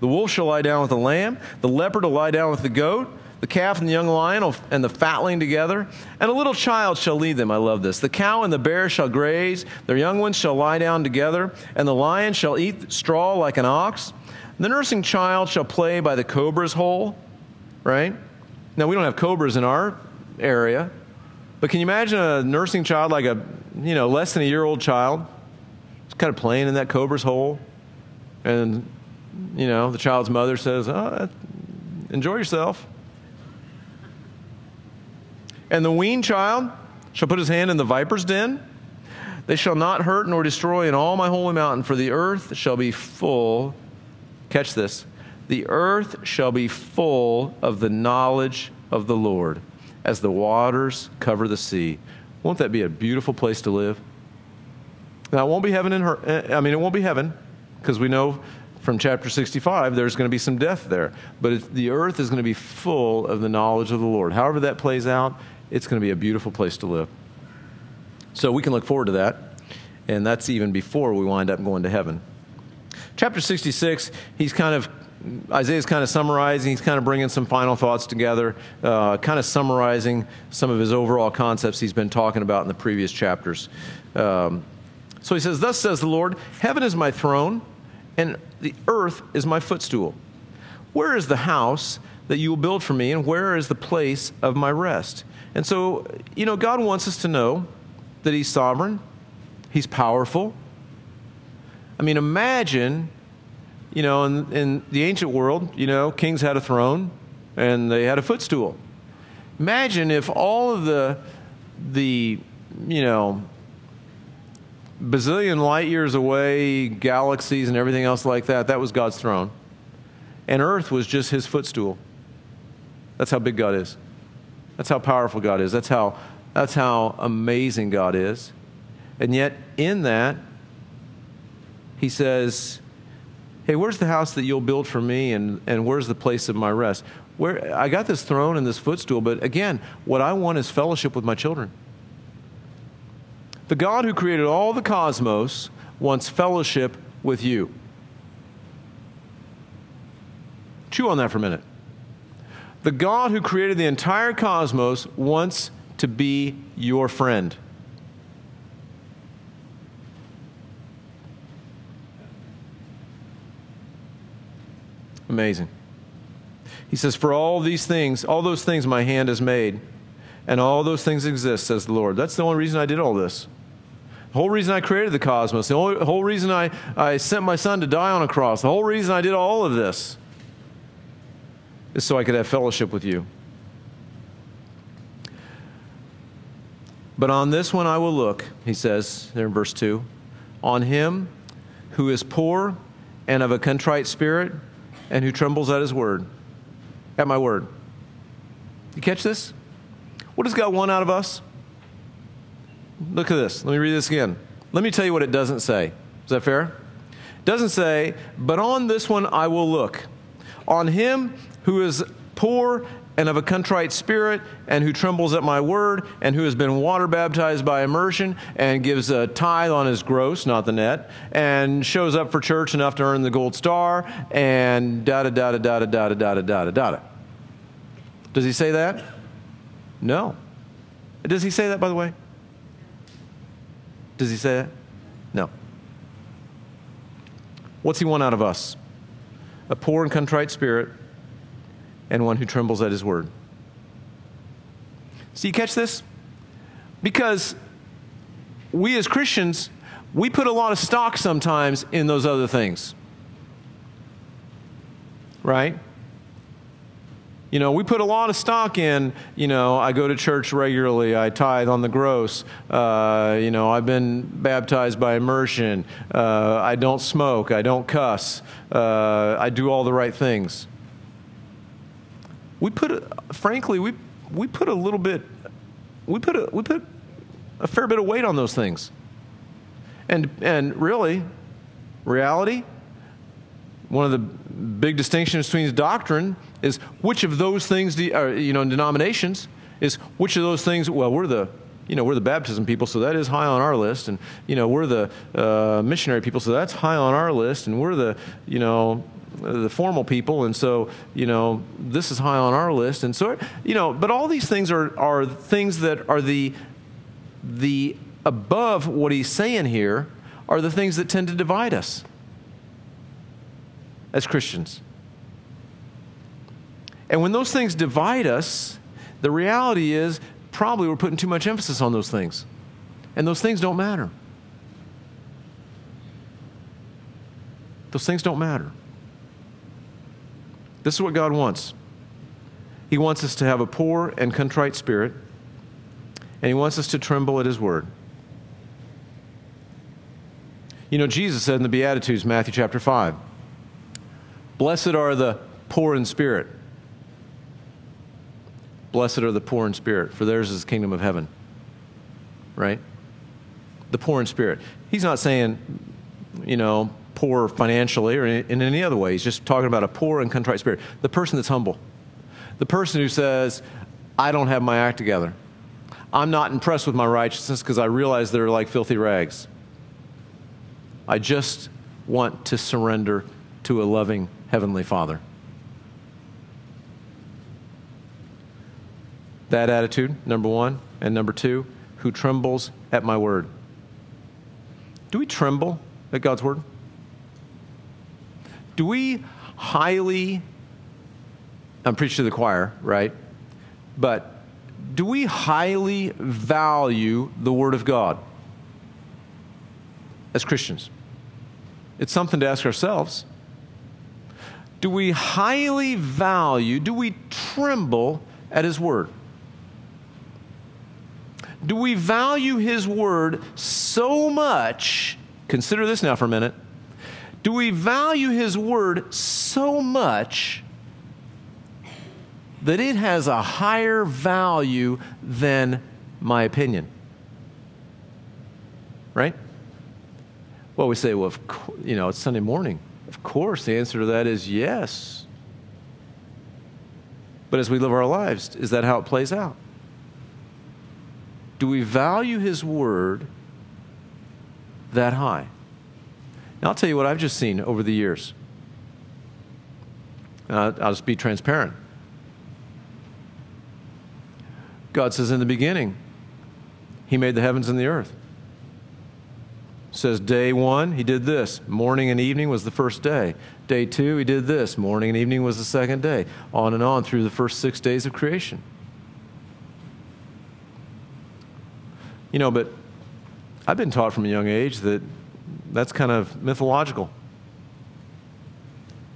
The wolf shall lie down with the lamb. The leopard will lie down with the goat. The calf and the young lion and the fatling together. And a little child shall lead them. I love this. The cow and the bear shall graze. Their young ones shall lie down together. And the lion shall eat straw like an ox. The nursing child shall play by the cobra's hole. Right? Now, we don't have cobras in our area. But can you imagine a nursing child like a, you know, less than a year old child? Kind of playing in that cobra's hole. And, you know, the child's mother says, Oh, Enjoy yourself. And the weaned child shall put his hand in the viper's den. They shall not hurt nor destroy in all my holy mountain, for the earth shall be full. Catch this. The earth shall be full of the knowledge of the Lord as the waters cover the sea. Won't that be a beautiful place to live? Now, it won't be heaven in her, I mean, it won't be heaven because we know from chapter 65 there's going to be some death there. But the earth is going to be full of the knowledge of the Lord. However, that plays out, it's going to be a beautiful place to live. So we can look forward to that. And that's even before we wind up going to heaven. Chapter 66, he's kind of Isaiah's kind of summarizing, he's kind of bringing some final thoughts together, uh, kind of summarizing some of his overall concepts he's been talking about in the previous chapters. Um, so he says, Thus says the Lord, Heaven is my throne, and the earth is my footstool. Where is the house that you will build for me, and where is the place of my rest? And so, you know, God wants us to know that He's sovereign, He's powerful. I mean, imagine you know, in, in the ancient world, you know, kings had a throne and they had a footstool. Imagine if all of the, the, you know, bazillion light years away, galaxies and everything else like that, that was God's throne. And earth was just his footstool. That's how big God is. That's how powerful God is. That's how, that's how amazing God is. And yet, in that, he says, hey, where's the house that you'll build for me and, and where's the place of my rest? Where, I got this throne and this footstool, but again, what I want is fellowship with my children. The God who created all the cosmos wants fellowship with you. Chew on that for a minute. The God who created the entire cosmos wants to be your friend. Amazing. He says, For all these things, all those things my hand has made, and all those things exist, says the Lord. That's the only reason I did all this. The whole reason I created the cosmos, the whole, reason I, I sent my son to die on a cross, the whole reason I did all of this is so I could have fellowship with you. But on this one I will look, he says there in verse 2 on him who is poor and of a contrite spirit and who trembles at his word, at my word. You catch this? What does God want out of us? Look at this. Let me read this again. Let me tell you what it doesn't say. Is that fair? It doesn't say, but on this one I will look. On him who is poor and of a contrite spirit, and who trembles at my word, and who has been water baptized by immersion, and gives a tithe on his gross, not the net, and shows up for church enough to earn the gold star, and da da da da da da da da da da da da. Does he say that? No. Does he say that, by the way? Does he say that? No. What's he want out of us? A poor and contrite spirit and one who trembles at his word. So you catch this? Because we as Christians, we put a lot of stock sometimes in those other things. Right? You know, we put a lot of stock in, you know, I go to church regularly, I tithe on the gross, uh, you know, I've been baptized by immersion, uh, I don't smoke, I don't cuss, uh, I do all the right things. We put, frankly, we, we put a little bit, we put a, we put a fair bit of weight on those things. And, and really, reality, one of the big distinction between doctrine is which of those things, do, or, you know, denominations, is which of those things, well, we're the, you know, we're the baptism people, so that is high on our list. And, you know, we're the uh, missionary people, so that's high on our list. And we're the, you know, the formal people, and so you know this is high on our list, and so you know. But all these things are are things that are the the above what he's saying here are the things that tend to divide us as Christians. And when those things divide us, the reality is probably we're putting too much emphasis on those things, and those things don't matter. Those things don't matter. This is what God wants. He wants us to have a poor and contrite spirit, and He wants us to tremble at His word. You know, Jesus said in the Beatitudes, Matthew chapter 5, Blessed are the poor in spirit. Blessed are the poor in spirit, for theirs is the kingdom of heaven. Right? The poor in spirit. He's not saying, you know, poor financially or in any other way. He's just talking about a poor and contrite spirit. The person that's humble. The person who says, I don't have my act together. I'm not impressed with my righteousness because I realize they're like filthy rags. I just want to surrender to a loving Heavenly Father. That attitude, number one. And number two, who trembles at my word. Do we tremble at God's word? Do we highly, I'm preaching to the choir, right? But do we highly value the Word of God as Christians? It's something to ask ourselves. Do we highly value, do we tremble at His Word? Do we value His Word so much? Consider this now for a minute. Do we value His Word so much that it has a higher value than my opinion? Right? Well, we say, well, you know, it's Sunday morning. Of course, the answer to that is yes. But as we live our lives, is that how it plays out? Do we value His Word that high? Now, I'll tell you what I've just seen over the years. Uh, I'll just be transparent. God says in the beginning, He made the heavens and the earth says day one, he did this. Morning and evening was the first day. Day two, he did this. Morning and evening was the second day. On and on through the first six days of creation. You know, but I've been taught from a young age that that's kind of mythological.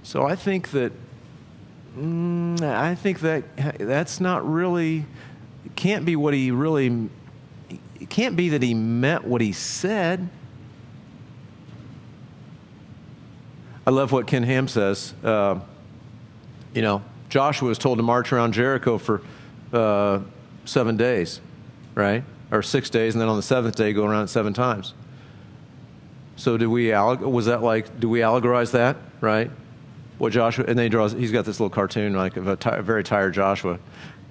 So I think that mm, I think that that's not really can't be what he really can't be that he meant what he said. I love what Ken Ham says. Uh, you know, Joshua was told to march around Jericho for uh, seven days, right? Or six days, and then on the seventh day, go around seven times. So, do we was that like? Do we allegorize that, right? What Joshua? And then he draws. He's got this little cartoon like of a, a very tired Joshua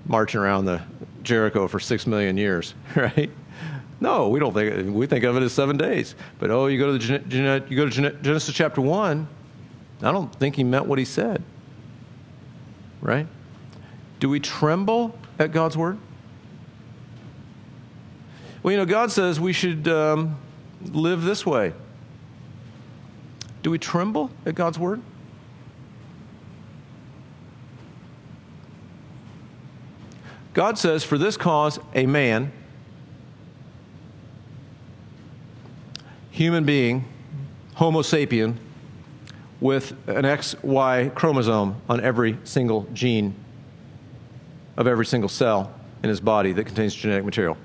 marching around the Jericho for six million years, right? No, we don't think. We think of it as seven days. But oh, you go to the you go to Genesis chapter one, I don't think he meant what he said. Right? Do we tremble at God's word? Well, you know, God says we should um, live this way. Do we tremble at God's word? God says, For this cause, a man, human being, Homo sapien, with an XY chromosome on every single gene of every single cell in his body that contains genetic material.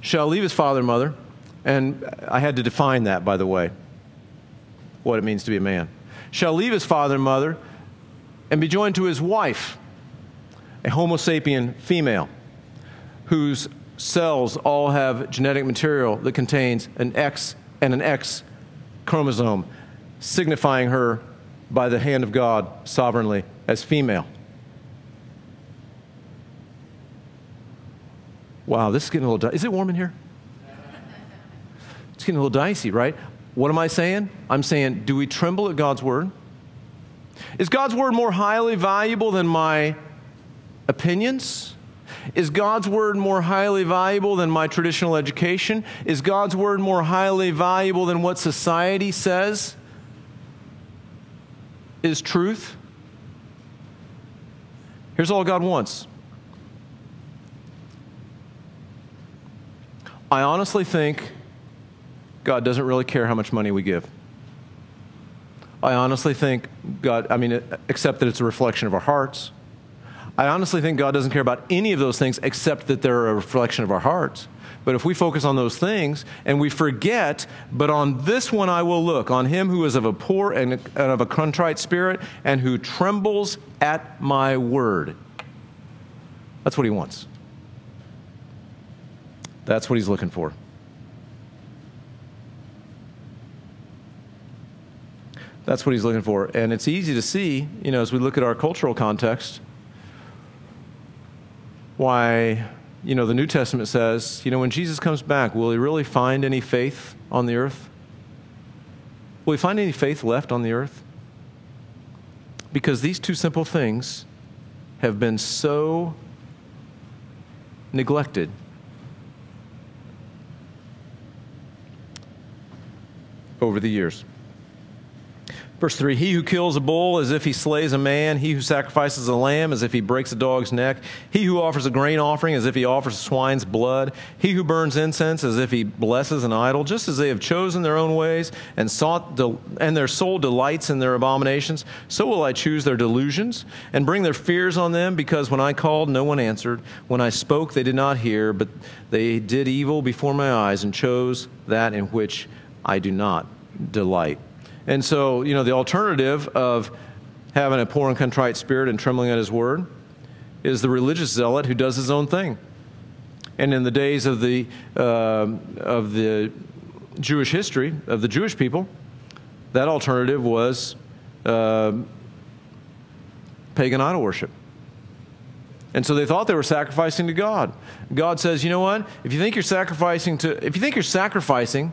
Shall leave his father and mother, and I had to define that, by the way, what it means to be a man. Shall leave his father and mother and be joined to his wife, a Homo sapien female, whose cells all have genetic material that contains an X and an X chromosome signifying her by the hand of God sovereignly as female. Wow, this is getting a little dicey. Is it warm in here? It's getting a little dicey, right? What am I saying? I'm saying, do we tremble at God's word? Is God's word more highly valuable than my opinions? Is God's word more highly valuable than my traditional education? Is God's word more highly valuable than what society says? Is truth. Here's all God wants. I honestly think God doesn't really care how much money we give. I honestly think God, I mean, except that it's a reflection of our hearts. I honestly think God doesn't care about any of those things except that they're a reflection of our hearts. But if we focus on those things and we forget, but on this one I will look, on him who is of a poor and of a contrite spirit and who trembles at my word. That's what he wants. That's what he's looking for. That's what he's looking for. And it's easy to see, you know, as we look at our cultural context, why, you know, the New Testament says, you know, when Jesus comes back, will he really find any faith on the earth? Will he find any faith left on the earth? Because these two simple things have been so neglected over the years. Verse 3 He who kills a bull as if he slays a man, he who sacrifices a lamb as if he breaks a dog's neck, he who offers a grain offering as if he offers swine's blood, he who burns incense as if he blesses an idol, just as they have chosen their own ways and sought del- and their soul delights in their abominations, so will I choose their delusions and bring their fears on them, because when I called, no one answered. When I spoke, they did not hear, but they did evil before my eyes and chose that in which I do not delight. And so, you know, the alternative of having a poor and contrite spirit and trembling at his word is the religious zealot who does his own thing. And in the days of the, uh, of the Jewish history, of the Jewish people, that alternative was uh, pagan idol worship. And so they thought they were sacrificing to God. God says, you know what? If you think you're sacrificing to, if you think you're sacrificing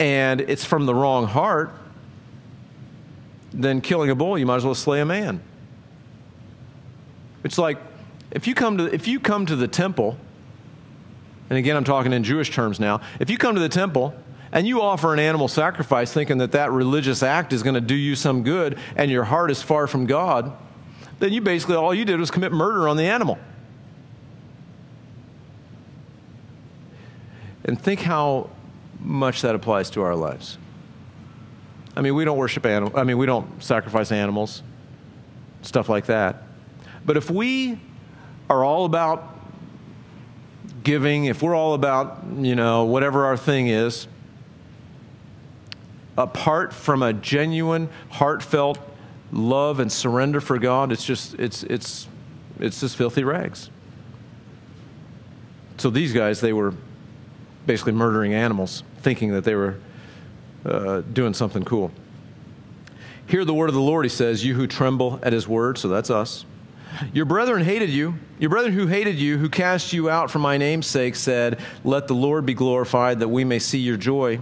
and it's from the wrong heart, then killing a bull, you might as well slay a man. It's like if you come to, if you come to the temple, and again, I'm talking in Jewish terms now, if you come to the temple and you offer an animal sacrifice thinking that that religious act is going to do you some good and your heart is far from God, then you basically, all you did was commit murder on the animal. And think how much that applies to our lives. I mean, we don't worship animals, I mean, we don't sacrifice animals, stuff like that. But if we are all about giving, if we're all about, you know, whatever our thing is, apart from a genuine, heartfelt love and surrender for God, it's just, it's, it's, it's just filthy rags. So these guys, they were basically murdering animals thinking that they were uh, doing something cool. Hear the word of the Lord, he says, you who tremble at his word, so that's us. Your brethren hated you. Your brethren who hated you, who cast you out for my name's sake, said, Let the Lord be glorified, that we may see your joy.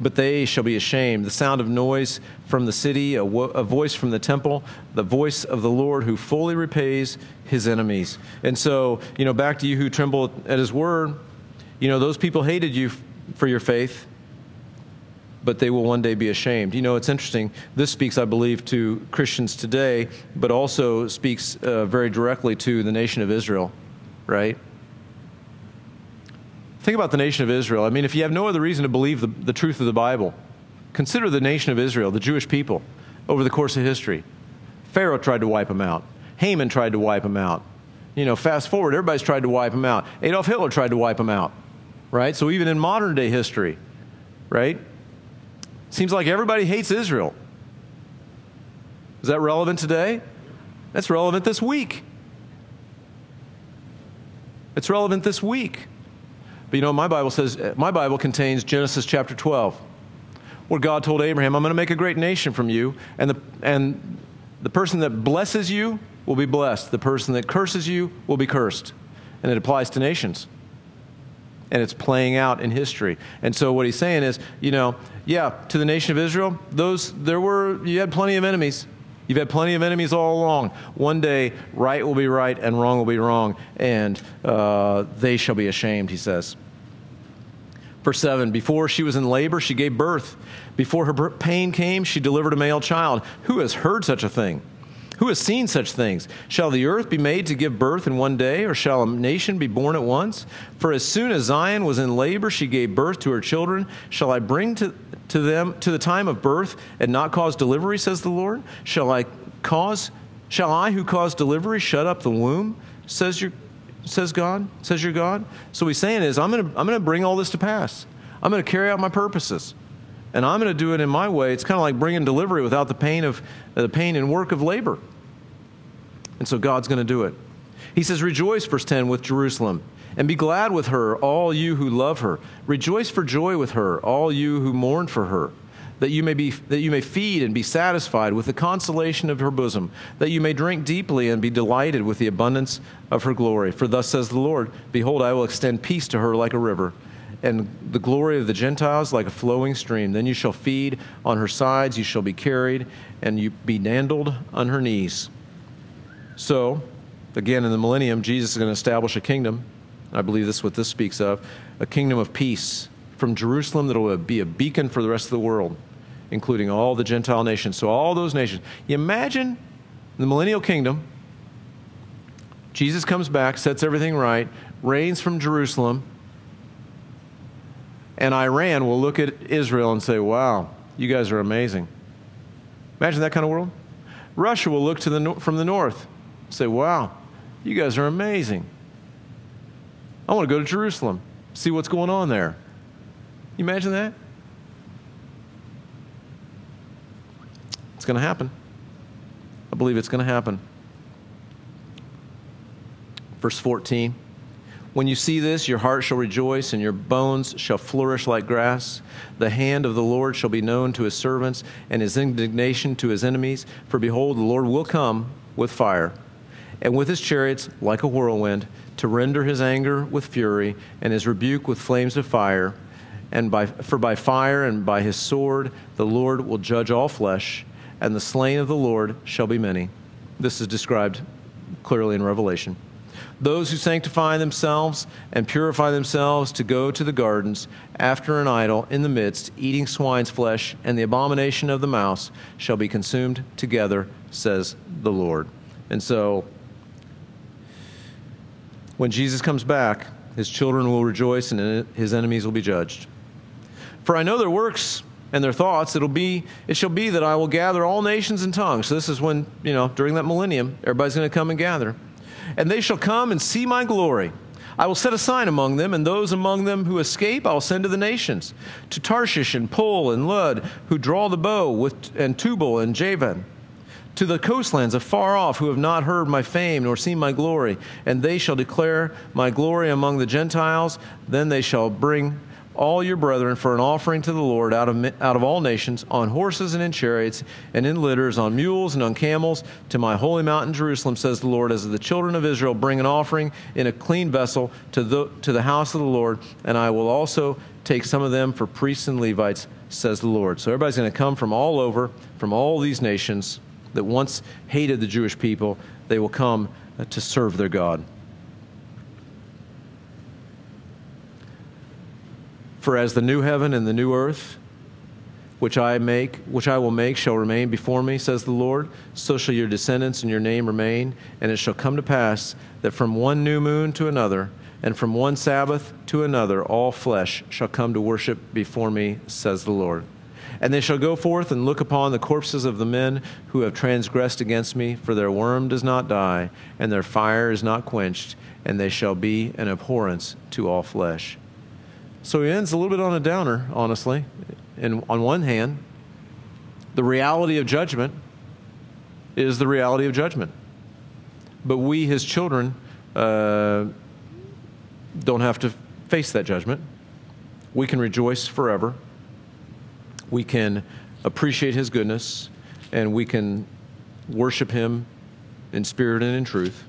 But they shall be ashamed. The sound of noise from the city, a, wo- a voice from the temple, the voice of the Lord who fully repays his enemies. And so, you know, back to you who tremble at his word, you know, those people hated you for your faith, but they will one day be ashamed. You know, it's interesting. This speaks, I believe, to Christians today, but also speaks uh, very directly to the nation of Israel, right? Think about the nation of Israel. I mean, if you have no other reason to believe the, the truth of the Bible, consider the nation of Israel, the Jewish people, over the course of history. Pharaoh tried to wipe them out. Haman tried to wipe them out. You know, fast forward, everybody's tried to wipe them out. Adolf Hitler tried to wipe them out right? So even in modern day history, right? Seems like everybody hates Israel. Is that relevant today? That's relevant this week. It's relevant this week. But you know, my Bible says, my Bible contains Genesis chapter 12, where God told Abraham, I'm going to make a great nation from you, and the, and the person that blesses you will be blessed, the person that curses you will be cursed. And it applies to nations and it's playing out in history. And so what he's saying is, you know, yeah, to the nation of Israel, those there were you had plenty of enemies. You've had plenty of enemies all along. One day, right will be right and wrong will be wrong, and uh, they shall be ashamed, he says. Verse 7 Before she was in labor, she gave birth. Before her pain came, she delivered a male child. Who has heard such a thing? Who has seen such things? Shall the earth be made to give birth in one day, or shall a nation be born at once? For as soon as Zion was in labor, she gave birth to her children. Shall I bring to, to them to the time of birth and not cause delivery, says the Lord? Shall I cause Shall I who caused delivery shut up the womb? Says your says God, says your God. So he's saying is, I'm gonna I'm gonna bring all this to pass. I'm gonna carry out my purposes. And I'm gonna do it in my way. It's kind of like bringing delivery without the pain of uh, the pain and work of labor. And so God's gonna do it. He says, Rejoice, verse 10, with Jerusalem, and be glad with her, all you who love her. Rejoice for joy with her, all you who mourn for her that you may be that you may feed and be satisfied with the consolation of her bosom that you may drink deeply and be delighted with the abundance of her glory for thus says the lord behold i will extend peace to her like a river and the glory of the gentiles like a flowing stream then you shall feed on her sides you shall be carried and you be dandled on her knees so again in the millennium jesus is going to establish a kingdom i believe this is what this speaks of a kingdom of peace from jerusalem that will be a beacon for the rest of the world including all the Gentile nations. So, all those nations. You imagine the millennial kingdom. Jesus comes back, sets everything right, reigns from Jerusalem, and Iran will look at Israel and say, Wow, you guys are amazing. Imagine that kind of world. Russia will look to the, from the north and say, Wow, you guys are amazing. I want to go to Jerusalem, see what's going on there. You imagine that? It's going to happen. I believe it's going to happen. Verse 14 When you see this, your heart shall rejoice, and your bones shall flourish like grass. The hand of the Lord shall be known to his servants, and his indignation to his enemies. For behold, the Lord will come with fire, and with his chariots like a whirlwind, to render his anger with fury, and his rebuke with flames of fire. And by, for by fire and by his sword the Lord will judge all flesh and the slain of the Lord shall be many. This is described clearly in Revelation. Those who sanctify themselves and purify themselves to go to the gardens after an idol in the midst, eating swine's flesh and the abomination of the mouse, shall be consumed together, says the Lord. And so, when Jesus comes back, his children will rejoice and his enemies will be judged. For I know their works and their thoughts, it'll be, it shall be that I will gather all nations and tongues. So this is when, you know, during that millennium, everybody's going to come and gather. And they shall come and see my glory. I will set a sign among them, and those among them who escape I will send to the nations, to Tarshish and Pul and Lud, who draw the bow, with, and Tubal and Javan, to the coastlands afar off, who have not heard my fame nor seen my glory. And they shall declare my glory among the Gentiles. Then they shall bring all your brethren for an offering to the Lord out of, out of all nations, on horses and in chariots, and in litters, on mules and on camels, to my holy mountain Jerusalem, says the Lord, as the children of Israel bring an offering in a clean vessel to the, to the house of the Lord, and I will also take some of them for priests and Levites, says the Lord. So everybody's going to come from all over, from all these nations that once hated the Jewish people, they will come uh, to serve their God. For as the new heaven and the new earth, which I make, which I will make, shall remain before me, says the Lord, so shall your descendants and your name remain. And it shall come to pass that from one new moon to another, and from one Sabbath to another, all flesh shall come to worship before me, says the Lord. And they shall go forth and look upon the corpses of the men who have transgressed against me, for their worm does not die, and their fire is not quenched, and they shall be an abhorrence to all flesh. So he ends a little bit on a downer, honestly. And on one hand, the reality of judgment is the reality of judgment. But we, his children, uh, don't have to face that judgment. We can rejoice forever. We can appreciate his goodness, and we can worship him in spirit and in truth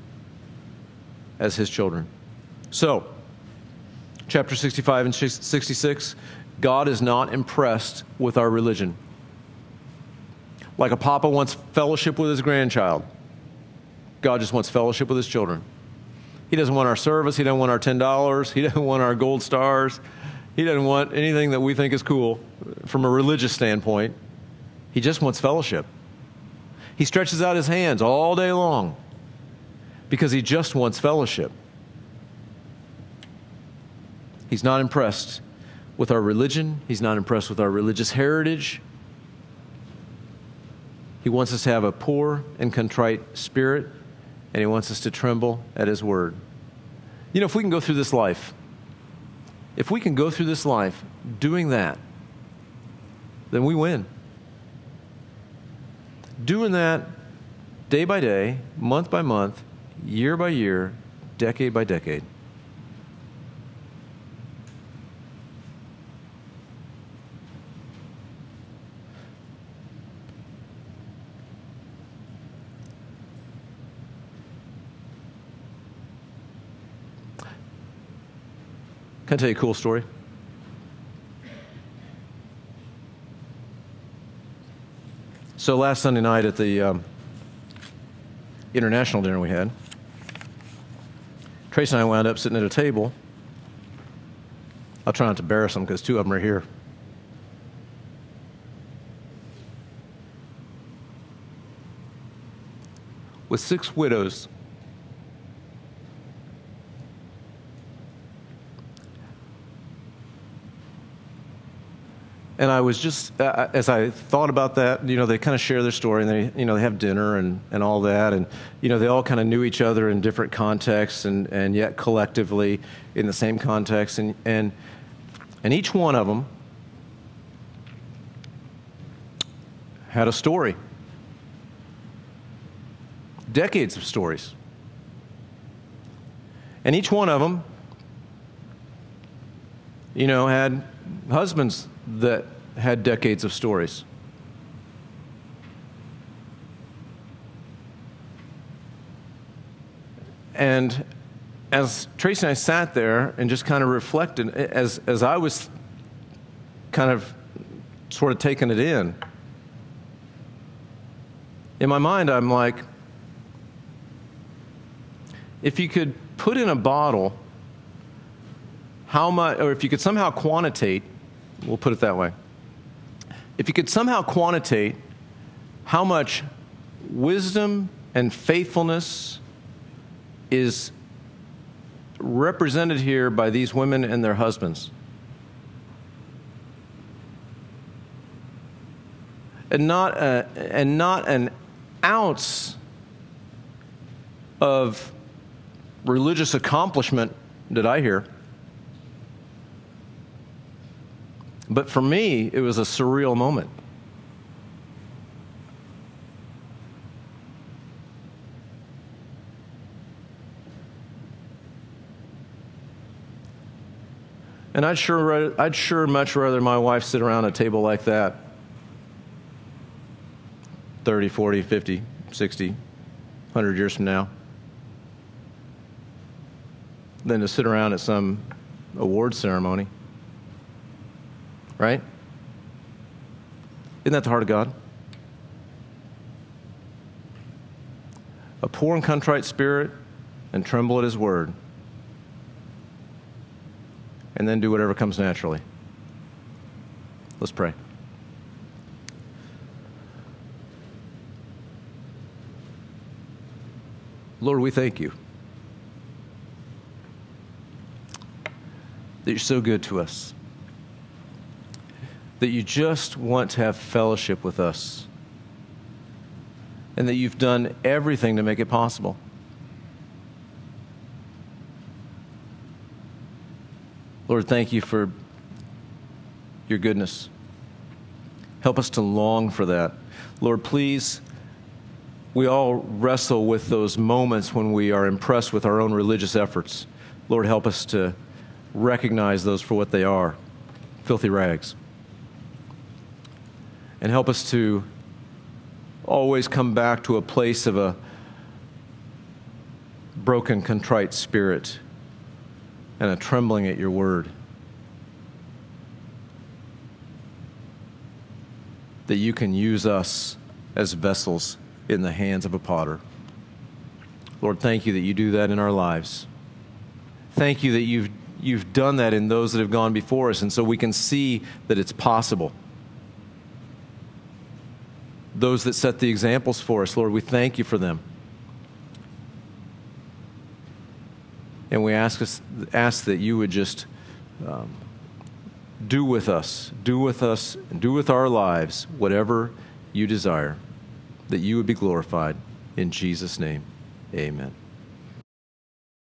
as his children. So, chapter 65 and 66, God is not impressed with our religion. Like a papa wants fellowship with his grandchild, God just wants fellowship with his children. He doesn't want our service. He doesn't want our $10. He doesn't want our gold stars. He doesn't want anything that we think is cool from a religious standpoint. He just wants fellowship. He stretches out his hands all day long because he just wants fellowship. He's not impressed with our religion, he's not impressed with our religious heritage. He wants us to have a poor and contrite spirit, and He wants us to tremble at His word. You know, if we can go through this life, if we can go through this life doing that, then we win. Doing that day by day, month by month, year by year, decade by decade. Can I tell you a cool story? So last Sunday night at the um, international dinner we had, Trace and I wound up sitting at a table. I'll try not to embarrass them because two of them are here. With six widows and I was just uh, as I thought about that, you know, they kind of share their story, and they, you know, they have dinner and, and all that, and you know, they all kind of knew each other in different contexts, and, and yet collectively in the same context, and and and each one of them had a story, decades of stories, and each one of them, you know, had husbands that had decades of stories. And as Tracy and I sat there and just kind of reflected, as, as I was kind of sort of taking it in, in my mind, I'm like, if you could put in a bottle how much, or if you could somehow quantitate We'll put it that way. If you could somehow quantitate how much wisdom and faithfulness is represented here by these women and their husbands. And not, a, and not an ounce of religious accomplishment did I hear. But for me, it was a surreal moment. And I'd sure, I'd sure much rather my wife sit around a table like that. 30, 40, 50, 60, 100 years from now. Than to sit around at some award ceremony right? Isn't that the heart of God? A poor and contrite spirit and tremble at his word. And then do whatever comes naturally. Let's pray. Lord, we thank you that you're so good to us that you just want to have fellowship with us and that you've done everything to make it possible. Lord, thank you for your goodness. Help us to long for that. Lord, please, we all wrestle with those moments when we are impressed with our own religious efforts. Lord, help us to recognize those for what they are filthy rags and help us to always come back to a place of a broken, contrite spirit and a trembling at your word. That you can use us as vessels in the hands of a potter. Lord, thank you that you do that in our lives. Thank you that you've, you've done that in those that have gone before us, and so we can see that it's possible those that set the examples for us. Lord, we thank you for them. And we ask, us, ask that you would just um, do with us, do with us, do with our lives whatever you desire. that you would be glorified. In Jesus' name, amen.